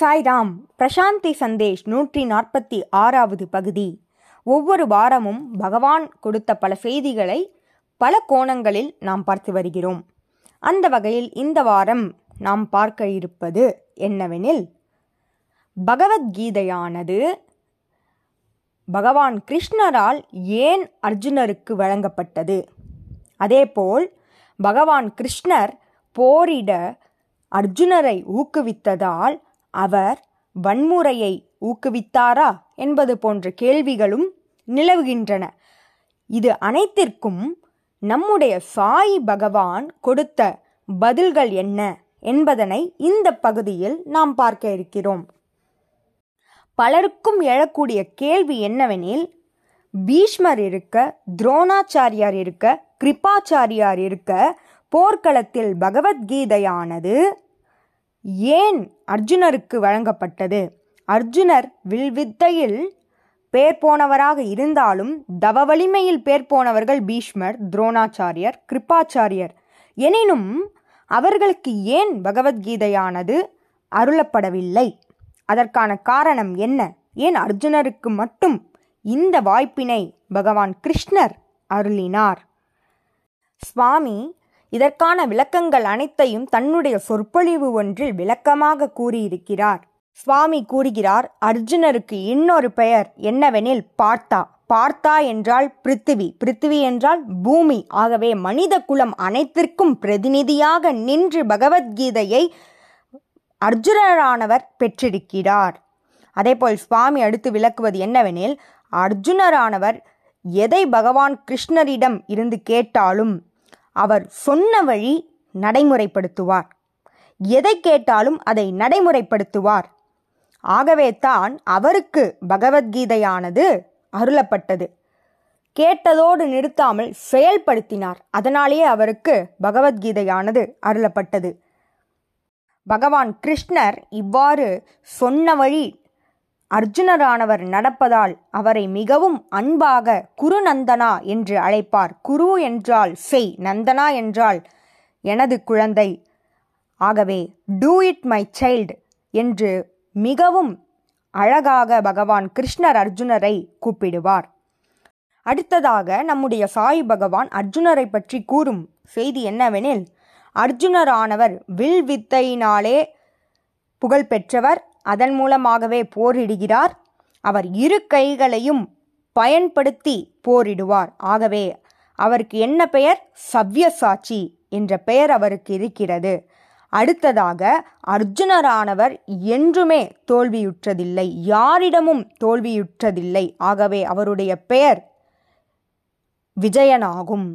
சாய்ராம் பிரசாந்தி சந்தேஷ் நூற்றி நாற்பத்தி ஆறாவது பகுதி. ஒவ்வொரு வாரமும் பகவான் கொடுத்த பல செய்திகளை பல கோணங்களில் நாம் பார்த்து வருகிறோம். அந்த வகையில் இந்த வாரம் நாம் பார்க்க இருப்பது என்னவெனில் பகவத்கீதையானது பகவான் கிருஷ்ணரால் ஏன் அர்ஜுனருக்கு வழங்கப்பட்டது? அதேபோல் பகவான் கிருஷ்ணர் போரிட அர்ஜுனரை ஊக்குவித்ததால் அவர் வன்முறையை ஊக்குவித்தாரா என்பது போன்ற கேள்விகளும் நிலவுகின்றன. இது அனைத்திற்கும் நம்முடைய சாய் பகவான் கொடுத்த பதில்கள் என்ன என்பதனை இந்த பகுதியில் நாம் பார்க்க இருக்கிறோம். பலருக்கும் எழக்கூடிய கேள்வி என்னவெனில் பீஷ்மர் இருக்க துரோணாச்சாரியார் இருக்க கிருபாச்சாரியார் இருக்க போர்க்களத்தில் பகவத்கீதையானது ஏன் அர்ஜுனருக்கு வழங்கப்பட்டது? அர்ஜுனர் வில்வித்தையில் பேர் போனவராக இருந்தாலும் தவ வலிமையில் பேர் போனவர்கள் பீஷ்மர் துரோணாச்சாரியர் கிருப்பாச்சாரியர். எனினும் அவர்களுக்கு ஏன் பகவத்கீதையானது அருளப்படவில்லை? அதற்கான காரணம் என்ன? ஏன் அர்ஜுனருக்கு மட்டும் இந்த வாய்ப்பினை பகவான் கிருஷ்ணர் அருளினார்? சுவாமி இதற்கான விளக்கங்கள் அனைத்தையும் தன்னுடைய சொற்பொழிவு ஒன்றில் விளக்கமாக கூறியிருக்கிறார். சுவாமி கூறுகிறார் அர்ஜுனருக்கு இன்னொரு பெயர் என்னவெனில் பார்த்தா. பார்த்தா என்றால் பிருத்திவி. பிருத்திவி என்றால் பூமி. ஆகவே மனித குலம் அனைத்திற்கும் பிரதிநிதியாக நின்று பகவத்கீதையை அர்ஜுனரானவர் பெற்றிருக்கிறார். அதேபோல் சுவாமி அடுத்து விளக்குவது என்னவெனில் அர்ஜுனரானவர் எதை பகவான் கிருஷ்ணரிடம் இருந்து கேட்டாலும் அவர் சொன்ன வழி நடைமுறைப்படுத்துவார். எதை கேட்டாலும் அதை நடைமுறைப்படுத்துவார். ஆகவே தான் அவருக்கு பகவத்கீதையானது அருளப்பட்டது. கேட்டதோடு நிறுத்தாமல் செயல்படுத்தினார். அதனாலேயே அவருக்கு பகவத்கீதையானது அருளப்பட்டது. பகவான் கிருஷ்ணர் இவ்வாறு சொன்ன வழி அர்ஜுனரானவர் நடப்பதால் அவரை மிகவும் அன்பாக குரு நந்தனா என்று அழைப்பார். குரு என்றால் செய் நந்தனா என்றால் எனது குழந்தை. ஆகவே டூ இட் மை சைல்டு என்று மிகவும் அழகாக பகவான் கிருஷ்ணர் அர்ஜுனரை கூப்பிடுவார். அடுத்ததாக நம்முடைய சாய் பகவான் அர்ஜுனரை பற்றி கூறும் செய்தி என்னவெனில் அர்ஜுனரானவர் வில் வித்தையினாலே புகழ் பெற்றவர் அதன் மூலமாகவே போரிடுகிறார். அவர் இரு கைகளையும் பயன்படுத்தி போரிடுவார். ஆகவே அவருக்கு என்ன பெயர்? சவ்யசாட்சி என்ற பெயர் அவருக்கு இருக்கிறது. அடுத்ததாக அர்ஜுனரானவர் என்றுமே தோல்வியுற்றதில்லை. யாரிடமும் தோல்வியுற்றதில்லை. ஆகவே அவருடைய பெயர் விஜயனாகும்.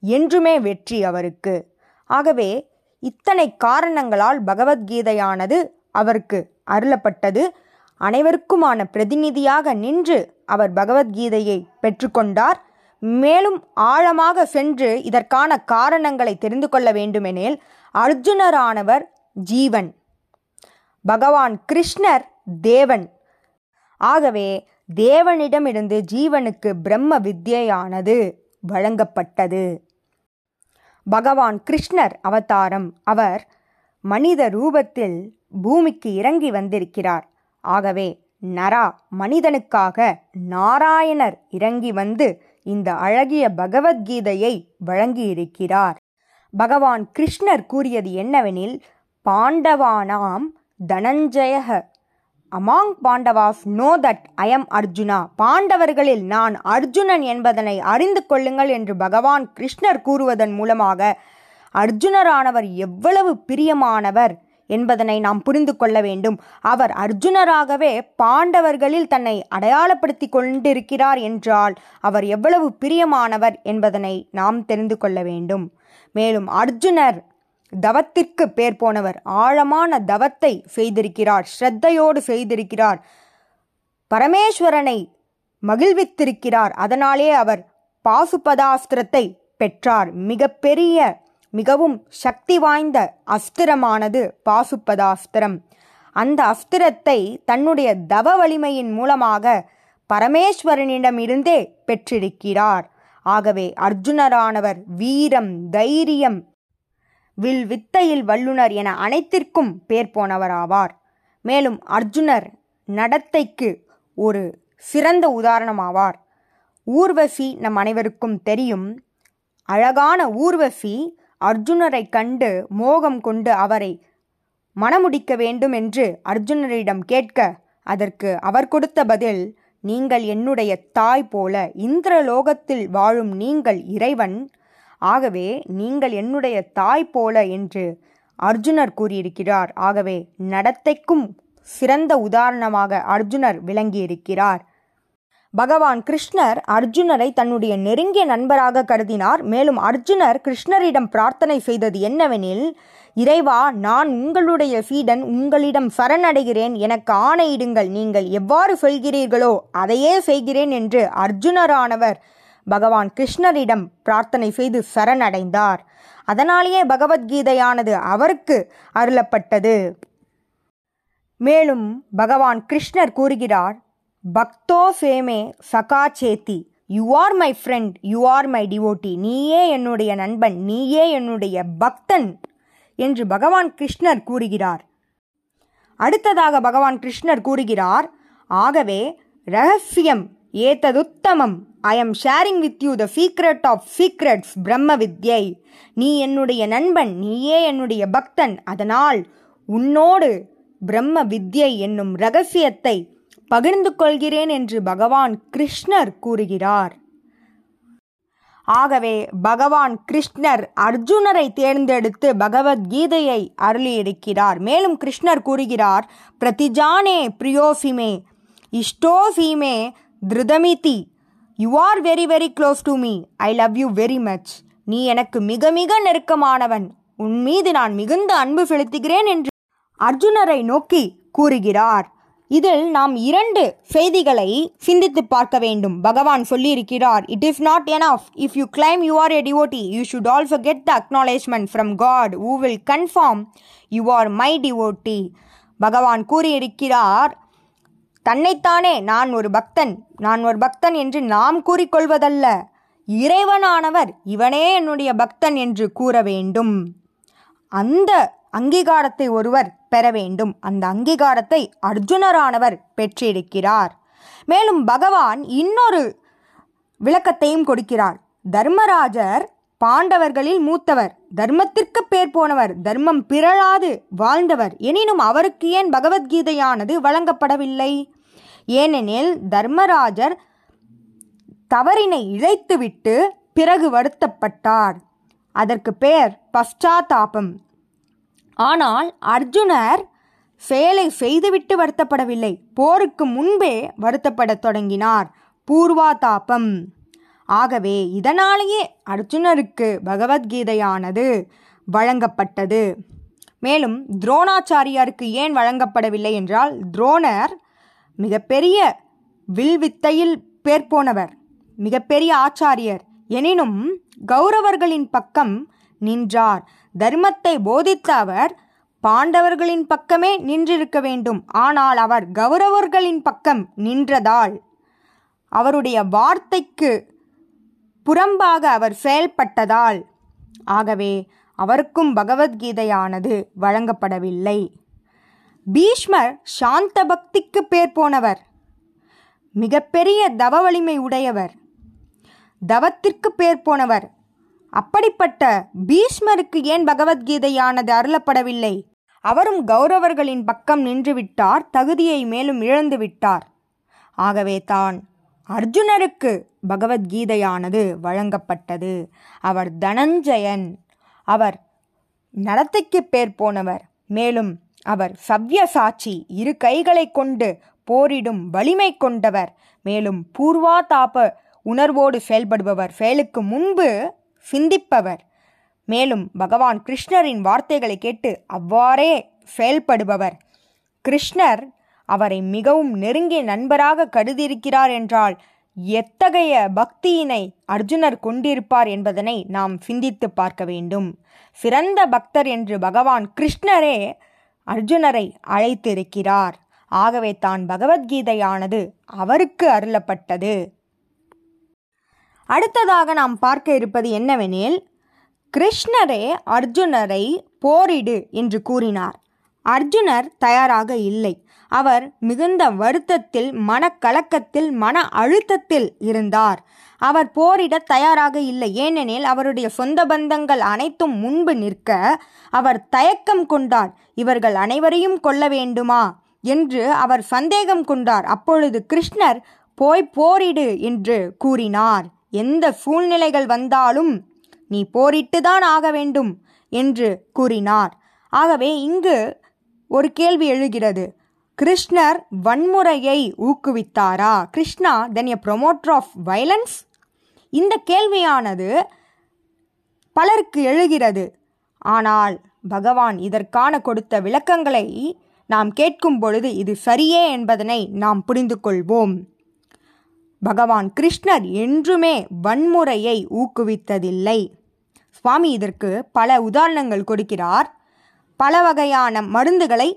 என்றுமே வெற்றி அவருக்கு. ஆகவே இத்தனை காரணங்களால் பகவத்கீதையானது அவருக்கு அருளப்பட்டது. அனைவருக்குமான பிரதிநிதியாக நின்று அவர் பகவத்கீதையை பெற்றுக்கொண்டார். மேலும் ஆழமாக சென்று இதற்கான காரணங்களை தெரிந்து கொள்ள வேண்டுமெனில் அர்ஜுனரானவர் ஜீவன் பகவான் கிருஷ்ணர் தேவன். ஆகவே தேவனிடமிருந்து ஜீவனுக்கு பிரம்ம வித்யானது வழங்கப்பட்டது. பகவான் கிருஷ்ணர் அவதாரம். அவர் மனித ரூபத்தில் பூமிக்கு இறங்கி வந்திருக்கிறார். ஆகவே நரா மனிதனுக்காக நாராயணர் இறங்கி வந்து இந்த அழகிய பகவத்கீதையை வழங்கியிருக்கிறார். பகவான் கிருஷ்ணர் கூறியது என்னவெனில் பாண்டவானாம் தனஞ்சயக among Pandavas know that I am Arjuna. பாண்டவர்களில் நான் அர்ஜுனன் என்பதனை அறிந்து கொள்ளுங்கள் என்று பகவான் கிருஷ்ணர் கூறுவதன் மூலமாக அர்ஜுனரானவர் எவ்வளவு பிரியமானவர் என்பதனை நாம் புரிந்து கொள்ள வேண்டும். அவர் அர்ஜுனராகவே பாண்டவர்களில் தன்னை அடையாளப்படுத்தி கொண்டிருக்கிறார் என்றால் அவர் எவ்வளவு பிரியமானவர் என்பதனை நாம் தெரிந்து கொள்ள வேண்டும். மேலும் அர்ஜுனர் தவத்திற்கு பேர் போனவர். ஆழமான தவத்தை செய்திருக்கிறார். ஸ்ரத்தையோடு செய்திருக்கிறார். பரமேஸ்வரனை மகிழ்வித்திருக்கிறார். அதனாலே அவர் பாசுபதாஸ்திரத்தை பெற்றார். மிகப்பெரிய மிகவும் சக்தி வாய்ந்த அஸ்திரமானது பாசுப்பதாஸ்திரம். அந்த அஸ்திரத்தை தன்னுடைய தவ வலிமையின் மூலமாக பரமேஸ்வரனிடமிருந்தே பெற்றிருக்கிறார். ஆகவே அர்ஜுனரானவர் வீரம் தைரியம் வில் வித்தையில் வல்லுனர் என அனைத்திற்கும் பேர் போனவராவார். மேலும் அர்ஜுனர் நடத்தைக்கு ஒரு சிறந்த உதாரணமாவார். ஊர்வசி நம் அனைவருக்கும் தெரியும். அழகான ஊர்வசி அர்ஜுனரை கண்டு மோகம் கொண்டு அவரை மணமுடிக்க வேண்டும் என்று அர்ஜுனரிடம் கேட்க அதற்கு அவர் கொடுத்த பதில் நீங்கள் என்னுடைய தாய் போல இந்திரலோகத்தில் வாழும் நீங்கள் இறைவன். ஆகவே நீங்கள் என்னுடைய தாய் போல என்று அர்ஜுனர் கூறியிருக்கிறார். ஆகவே நடத்தைக்கும் சிறந்த உதாரணமாக அர்ஜுனர் விளங்கியிருக்கிறார். பகவான் கிருஷ்ணர் அர்ஜுனரை தன்னுடைய நெருங்கிய நண்பராக கருதினார். மேலும் அர்ஜுனர் கிருஷ்ணரிடம் பிரார்த்தனை செய்தது என்னவெனில் இறைவா நான் உங்களுடைய சீடன் உங்களிடம் சரணடைகிறேன். எனக்கு ஆணையிடுங்கள். நீங்கள் எவ்வாறு சொல்கிறீர்களோ அதையே செய்கிறேன் என்று அர்ஜுனரானவர் பகவான் கிருஷ்ணரிடம் பிரார்த்தனை செய்து சரணடைந்தார். அதனாலேயே பகவத்கீதையானது அவருக்கு அருளப்பட்டது. மேலும் பகவான் கிருஷ்ணர் கூறுகிறார் பக்தோ சேமே சகா சேத்தி you are my friend you are my devotee நீயே என்னுடைய நண்பன் நீயே என்னுடைய பக்தன் என்று பகவான் கிருஷ்ணர் கூறுகிறார். அடுத்ததாக பகவான் கிருஷ்ணர் கூறுகிறார் ஆகவே ரகசியம் ஏத்ததுத்தமம் I am sharing with you the secret of secrets பிரம்ம வித்யை நீ என்னுடைய நண்பன் நீயே என்னுடைய பக்தன். அதனால் உன்னோடு பிரம்ம வித்யை என்னும் ரகசியத்தை பகிர்ந்து கொள்கிறேன் என்று பகவான் கிருஷ்ணர் கூறுகிறார். ஆகவே பகவான் கிருஷ்ணர் அர்ஜுனரை தேர்ந்தெடுத்து பகவத்கீதையை அருளியிருக்கிறார். மேலும் கிருஷ்ணர் கூறுகிறார் பிரதிஜானே பிரியோசிமே இஷ்டோசிமே திருதமிதி you are very very close to me I love you very much நீ எனக்கு மிக மிக நெருக்கமானவன் உன் மீது நான் மிகுந்த அன்பு செலுத்துகிறேன் என்று அர்ஜுனரை நோக்கி கூறுகிறார். இதில் நாம் இரண்டு செய்திகளை சிந்தித்து பார்க்க வேண்டும். பகவான் சொல்லியிருக்கிறார் it is not enough if you claim you are a devotee you should also get the acknowledgement from God who will confirm you are my devotee பகவான் கூறியிருக்கிறார் தன்னைத்தானே நான் ஒரு பக்தன். நான் ஒரு பக்தன் என்று நாம் கூறிக்கொள்வதல்ல. இறைவனானவர் இவனே என்னுடைய பக்தன் என்று கூற வேண்டும். அந்த அங்கீகாரத்தை ஒருவர் பெற வேண்டும். அந்த அங்கீகாரத்தை அர்ஜுனரானவர் பெற்றிருக்கிறார். மேலும் பகவான் இன்னொரு விளக்கத்தையும் கொடுக்கிறார். தர்மராஜர் பாண்டவர்களில் மூத்தவர் தர்மத்திற்கு பேர் போனவர் தர்மம் பிறழாது வாழ்ந்தவர் எனினும் அவருக்கு ஏன் பகவத்கீதையானது வழங்கப்படவில்லை? ஏனெனில் தர்மராஜர் தவறினை இழைத்துவிட்டு பிறகு வருத்தப்பட்டார். அதற்கு பெயர் பశ్చాத்தாபம் ஆனால் அர்ஜுனர் செயலை செய்துவிட்டு வருத்தப்படவில்லை. போருக்கு முன்பே வருத்தப்படத் தொடங்கினார். பூர்வாதாபம். ஆகவே இதனாலேயே அர்ஜுனருக்கு பகவத்கீதையானது வழங்கப்பட்டது. மேலும் துரோணாச்சாரியாருக்கு ஏன் வழங்கப்படவில்லை என்றால் துரோணர் மிகப்பெரிய வில்வித்தையில் பேர் போனவர் மிகப்பெரிய ஆச்சாரியர். எனினும் கௌரவர்களின் பக்கம் நின்றார். தர்மத்தை போதித்த அவர் பாண்டவர்களின் பக்கமே நின்றிருக்க வேண்டும். ஆனால் அவர் கௌரவர்களின் பக்கம் நின்றதால் அவருடைய வார்த்தைக்கு புறம்பாக அவர் செயல்பட்டதால் ஆகவே அவருக்கும் பகவத்கீதையானது வழங்கப்படவில்லை. பீஷ்மர் சாந்த பக்திக்கு பேர் போனவர். மிகப்பெரிய தவ வலிமை உடையவர். தவத்திற்கு பேர் போனவர். அப்படிப்பட்ட பீஷ்மருக்கு ஏன் பகவத்கீதையானது அருளப்படவில்லை? அவரும் கௌரவர்களின் பக்கம் நின்றுவிட்டார் தகுதியை மேலும் இழந்து விட்டார். ஆகவே தான் அர்ஜுனருக்கு பகவத்கீதையானது வழங்கப்பட்டது. அவர் தனஞ்சயன். அவர் நடத்தைக்கு பேர் போனவர். மேலும் அவர் சவ்யசாட்சி இரு கைகளை கொண்டு போரிடும் வலிமை கொண்டவர். மேலும் பூர்வாதாப உணர்வோடு செயல்படுபவர். செயலுக்கு முன்பு சிந்திப்பவர். மேலும் பகவான் கிருஷ்ணரின் வார்த்தைகளை கேட்டு அவ்வாறே செயல்படுபவர். கிருஷ்ணர் அவரை மிகவும் நெருங்கிய நண்பராக கருதியிருக்கிறார் என்றால் எத்தகைய பக்தியினை அர்ஜுனர் கொண்டிருப்பார் என்பதனை நாம் சிந்தித்து பார்க்க வேண்டும். சிறந்த பக்தர் என்று பகவான் கிருஷ்ணரே அர்ஜுனரை அழைத்திருக்கிறார். ஆகவே தான் பகவத்கீதையானது அவருக்கு அருளப்பட்டது. அடுத்ததாக நாம் பார்க்க இருப்பது என்னவெனில் கிருஷ்ணரே அர்ஜுனரை போரிடு என்று கூறினார். அர்ஜுனர் தயாராக இல்லை. அவர் மிகுந்த வருத்தத்தில் மனக்கலக்கத்தில் மன அழுத்தத்தில் இருந்தார். அவர் போரிட தயாராக இல்லை. ஏனெனில் அவருடைய சொந்த பந்தங்கள் அனைத்தும் முன்பு நிற்க அவர் தயக்கம் கொண்டார். இவர்கள் அனைவரையும் கொல்ல வேண்டுமா? என்று அவர் சந்தேகம் கொண்டார். அப்பொழுது கிருஷ்ணர் போய் போரிடு என்று கூறினார். எந்த சூழ்நிலைகள் வந்தாலும் நீ போரிட்டுதான் ஆக வேண்டும் என்று கூறினார். ஆகவே இங்கு ஒரு கேள்வி எழுகிறது. கிருஷ்ணர் வன்முறையை ஊக்குவித்தாரா? Krishna then a promoter of violence இந்த கேள்வியானது பலருக்கு எழுகிறது. ஆனால் பகவான் இதற்கான கொடுத்த விளக்கங்களை நாம் கேட்கும் பொழுது இது சரியே என்பதனை நாம் புரிந்து கொள்வோம் பகவான் கிருஷ்ணர் என்றுமே வன்முறையை ஊக்குவித்ததில்லை. சுவாமி இதற்கு பல உதாரணங்கள் கொடுக்கிறார். பல வகையான மருந்துகளை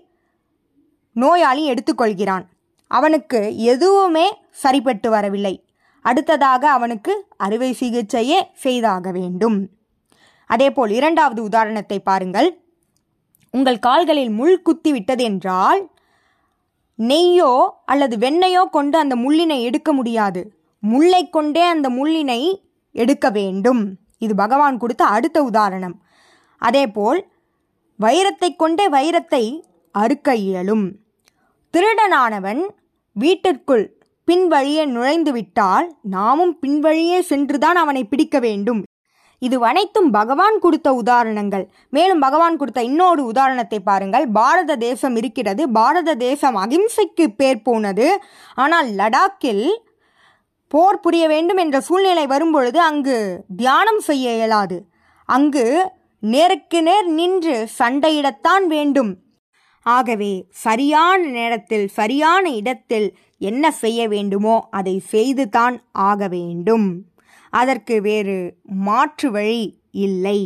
நோயாளி எடுத்துக்கொள்கிறான். அவனுக்கு எதுவுமே சரிப்பட்டு வரவில்லை. அடுத்ததாக அவனுக்கு அறுவை சிகிச்சையே செய்தாக வேண்டும். அதேபோல் இரண்டாவது உதாரணத்தை பாருங்கள். உங்கள் கால்களில் முள் குத்தி விட்டது என்றால் நெய்யோ அல்லது வெண்ணையோ கொண்டு அந்த முள்ளினை எடுக்க முடியாது. முள்ளை கொண்டே அந்த முள்ளினை எடுக்க வேண்டும். இது பகவான் கொடுத்த அடுத்த உதாரணம். அதேபோல் வைரத்தை கொண்டே வைரத்தை அறுக்க இயலும். திருடனானவன் வீட்டிற்குள் பின்வழியே நுழைந்து விட்டால் நாமும் பின்வழியே சென்றுதான் அவனை பிடிக்க வேண்டும். இது அனைத்தும் பகவான் கொடுத்த உதாரணங்கள். மேலும் பகவான் கொடுத்த இன்னொரு உதாரணத்தை பாருங்கள். பாரத தேசம் இருக்கிறது. பாரத தேசம் அகிம்சைக்கு பேர் போனது. ஆனால் லடாக்கில் போர் புரிய வேண்டும் என்ற சூழ்நிலை வரும்பொழுது அங்கு தியானம் செய்ய இயலாது. அங்கு நேருக்கு நேர் நின்று சண்டையிடத்தான் வேண்டும். ஆகவே சரியான நேரத்தில் சரியான இடத்தில் என்ன செய்ய வேண்டுமோ அதை செய்துதான் ஆக வேண்டும். அதற்கு வேறு மாற்று வழி இல்லை.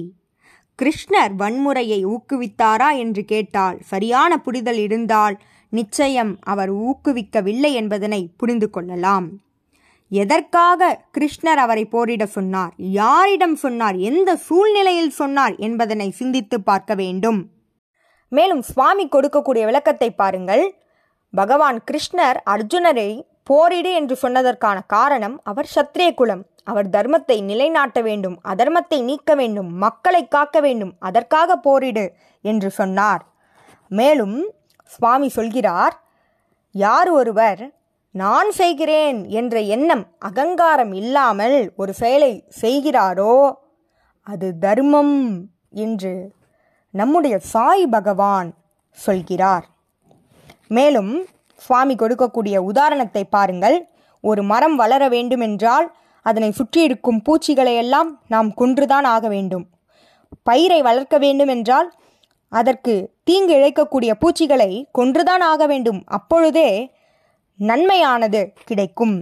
கிருஷ்ணர் வன்முறையை ஊக்குவித்தாரா என்று கேட்டால் சரியான புரிதல் இருந்தால் நிச்சயம் அவர் ஊக்குவிக்கவில்லை என்பதனை புரிந்து கொள்ளலாம். எதற்காக கிருஷ்ணர் அவரை போரிட சொன்னார்? யாரிடம் சொன்னார்? எந்த சூழ்நிலையில் சொன்னார் என்பதனை சிந்தித்து பார்க்க வேண்டும். மேலும் சுவாமி கொடுக்கக்கூடிய விளக்கத்தை பாருங்கள். பகவான் கிருஷ்ணர் அர்ஜுனரை போரிடு என்று சொன்னதற்கான காரணம் அவர் சத்திரிய குலம் அவர் தர்மத்தை நிலைநாட்ட வேண்டும் அதர்மத்தை நீக்க வேண்டும் மக்களை காக்க வேண்டும் அதற்காக போரிடு என்று சொன்னார். மேலும் சுவாமி சொல்கிறார் யார் ஒருவர் நான் செய்கிறேன் என்ற எண்ணம் அகங்காரம் இல்லாமல் ஒரு செயலை செய்கிறாரோ அது தர்மம் என்று நம்முடைய சாய் பகவான் சொல்கிறார். மேலும் சுவாமி கொடுக்கக்கூடிய உதாரணத்தை பாருங்கள். ஒரு மரம் வளர வேண்டுமென்றால் அதனை சுற்றியிருக்கும் பூச்சிகளை எல்லாம் நாம் கொன்றுதான் ஆக வேண்டும். பயிரை வளர்க்க வேண்டுமென்றால் அதற்கு தீங்கு இழைக்கக்கூடிய பூச்சிகளை கொன்றுதான் ஆக வேண்டும். அப்பொழுதே நன்மையானது கிடைக்கும்.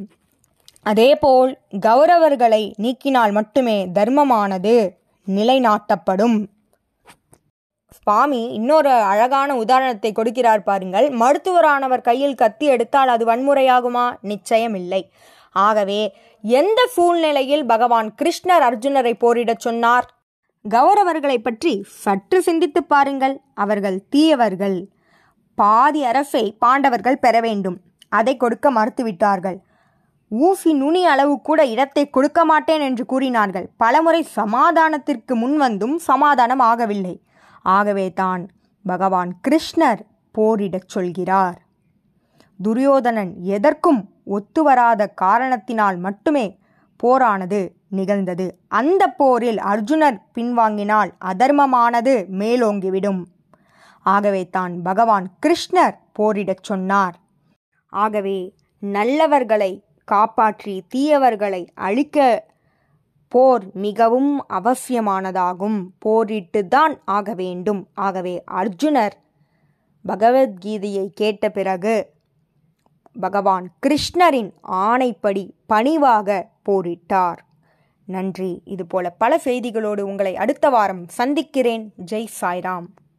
அதேபோல் கௌரவர்களை நீக்கினால் மட்டுமே தர்மமானது நிலைநாட்டப்படும். சுவாமி இன்னொரு அழகான உதாரணத்தை கொடுக்கிறார் பாருங்கள். மருத்துவரானவர் கையில் கத்தி எடுத்தால் அது வன்முறையாகுமா? நிச்சயம் இல்லை ஆகவே எந்த சூழ்நிலையில் பகவான் கிருஷ்ணர் அர்ஜுனரை போரிடச் சொன்னார்? கௌரவர்களை பற்றி சற்று சிந்தித்து பாருங்கள். அவர்கள் தீயவர்கள். பாதி அரசை பாண்டவர்கள் பெற வேண்டும். அதை கொடுக்க மறுத்துவிட்டார்கள். ஊசி நுனி அளவு கூட இடத்தை கொடுக்க மாட்டேன் என்று கூறினார்கள். பலமுறை சமாதானத்திற்கு முன்வந்தும் சமாதானம் ஆகவில்லை. ஆகவே தான் பகவான் கிருஷ்ணர் போரிடச் சொல்கிறார். துரியோதனன் எதற்கும் ஒத்துவராத காரணத்தினால் மட்டுமே போரானது நிகழ்ந்தது. அந்த போரில் அர்ஜுனர் பின்வாங்கினால் அதர்மமானது மேலோங்கிவிடும். ஆகவே தான் பகவான் கிருஷ்ணர் போரிடச் சொன்னார். ஆகவே நல்லவர்களை காப்பாற்றி தீயவர்களை அழிக்க போர் மிகவும் அவசியமானதாகும். போரிட்டுதான் ஆக வேண்டும். ஆகவே அர்ஜுனர் பகவத்கீதையை கேட்ட பிறகு பகவான் கிருஷ்ணரின் ஆணைப்படி பணிவாக போரிட்டார். நன்றி. இதுபோல பல செய்திகளோடு உங்களை அடுத்த வாரம் சந்திக்கிறேன். ஜெய் சாய்ராம்.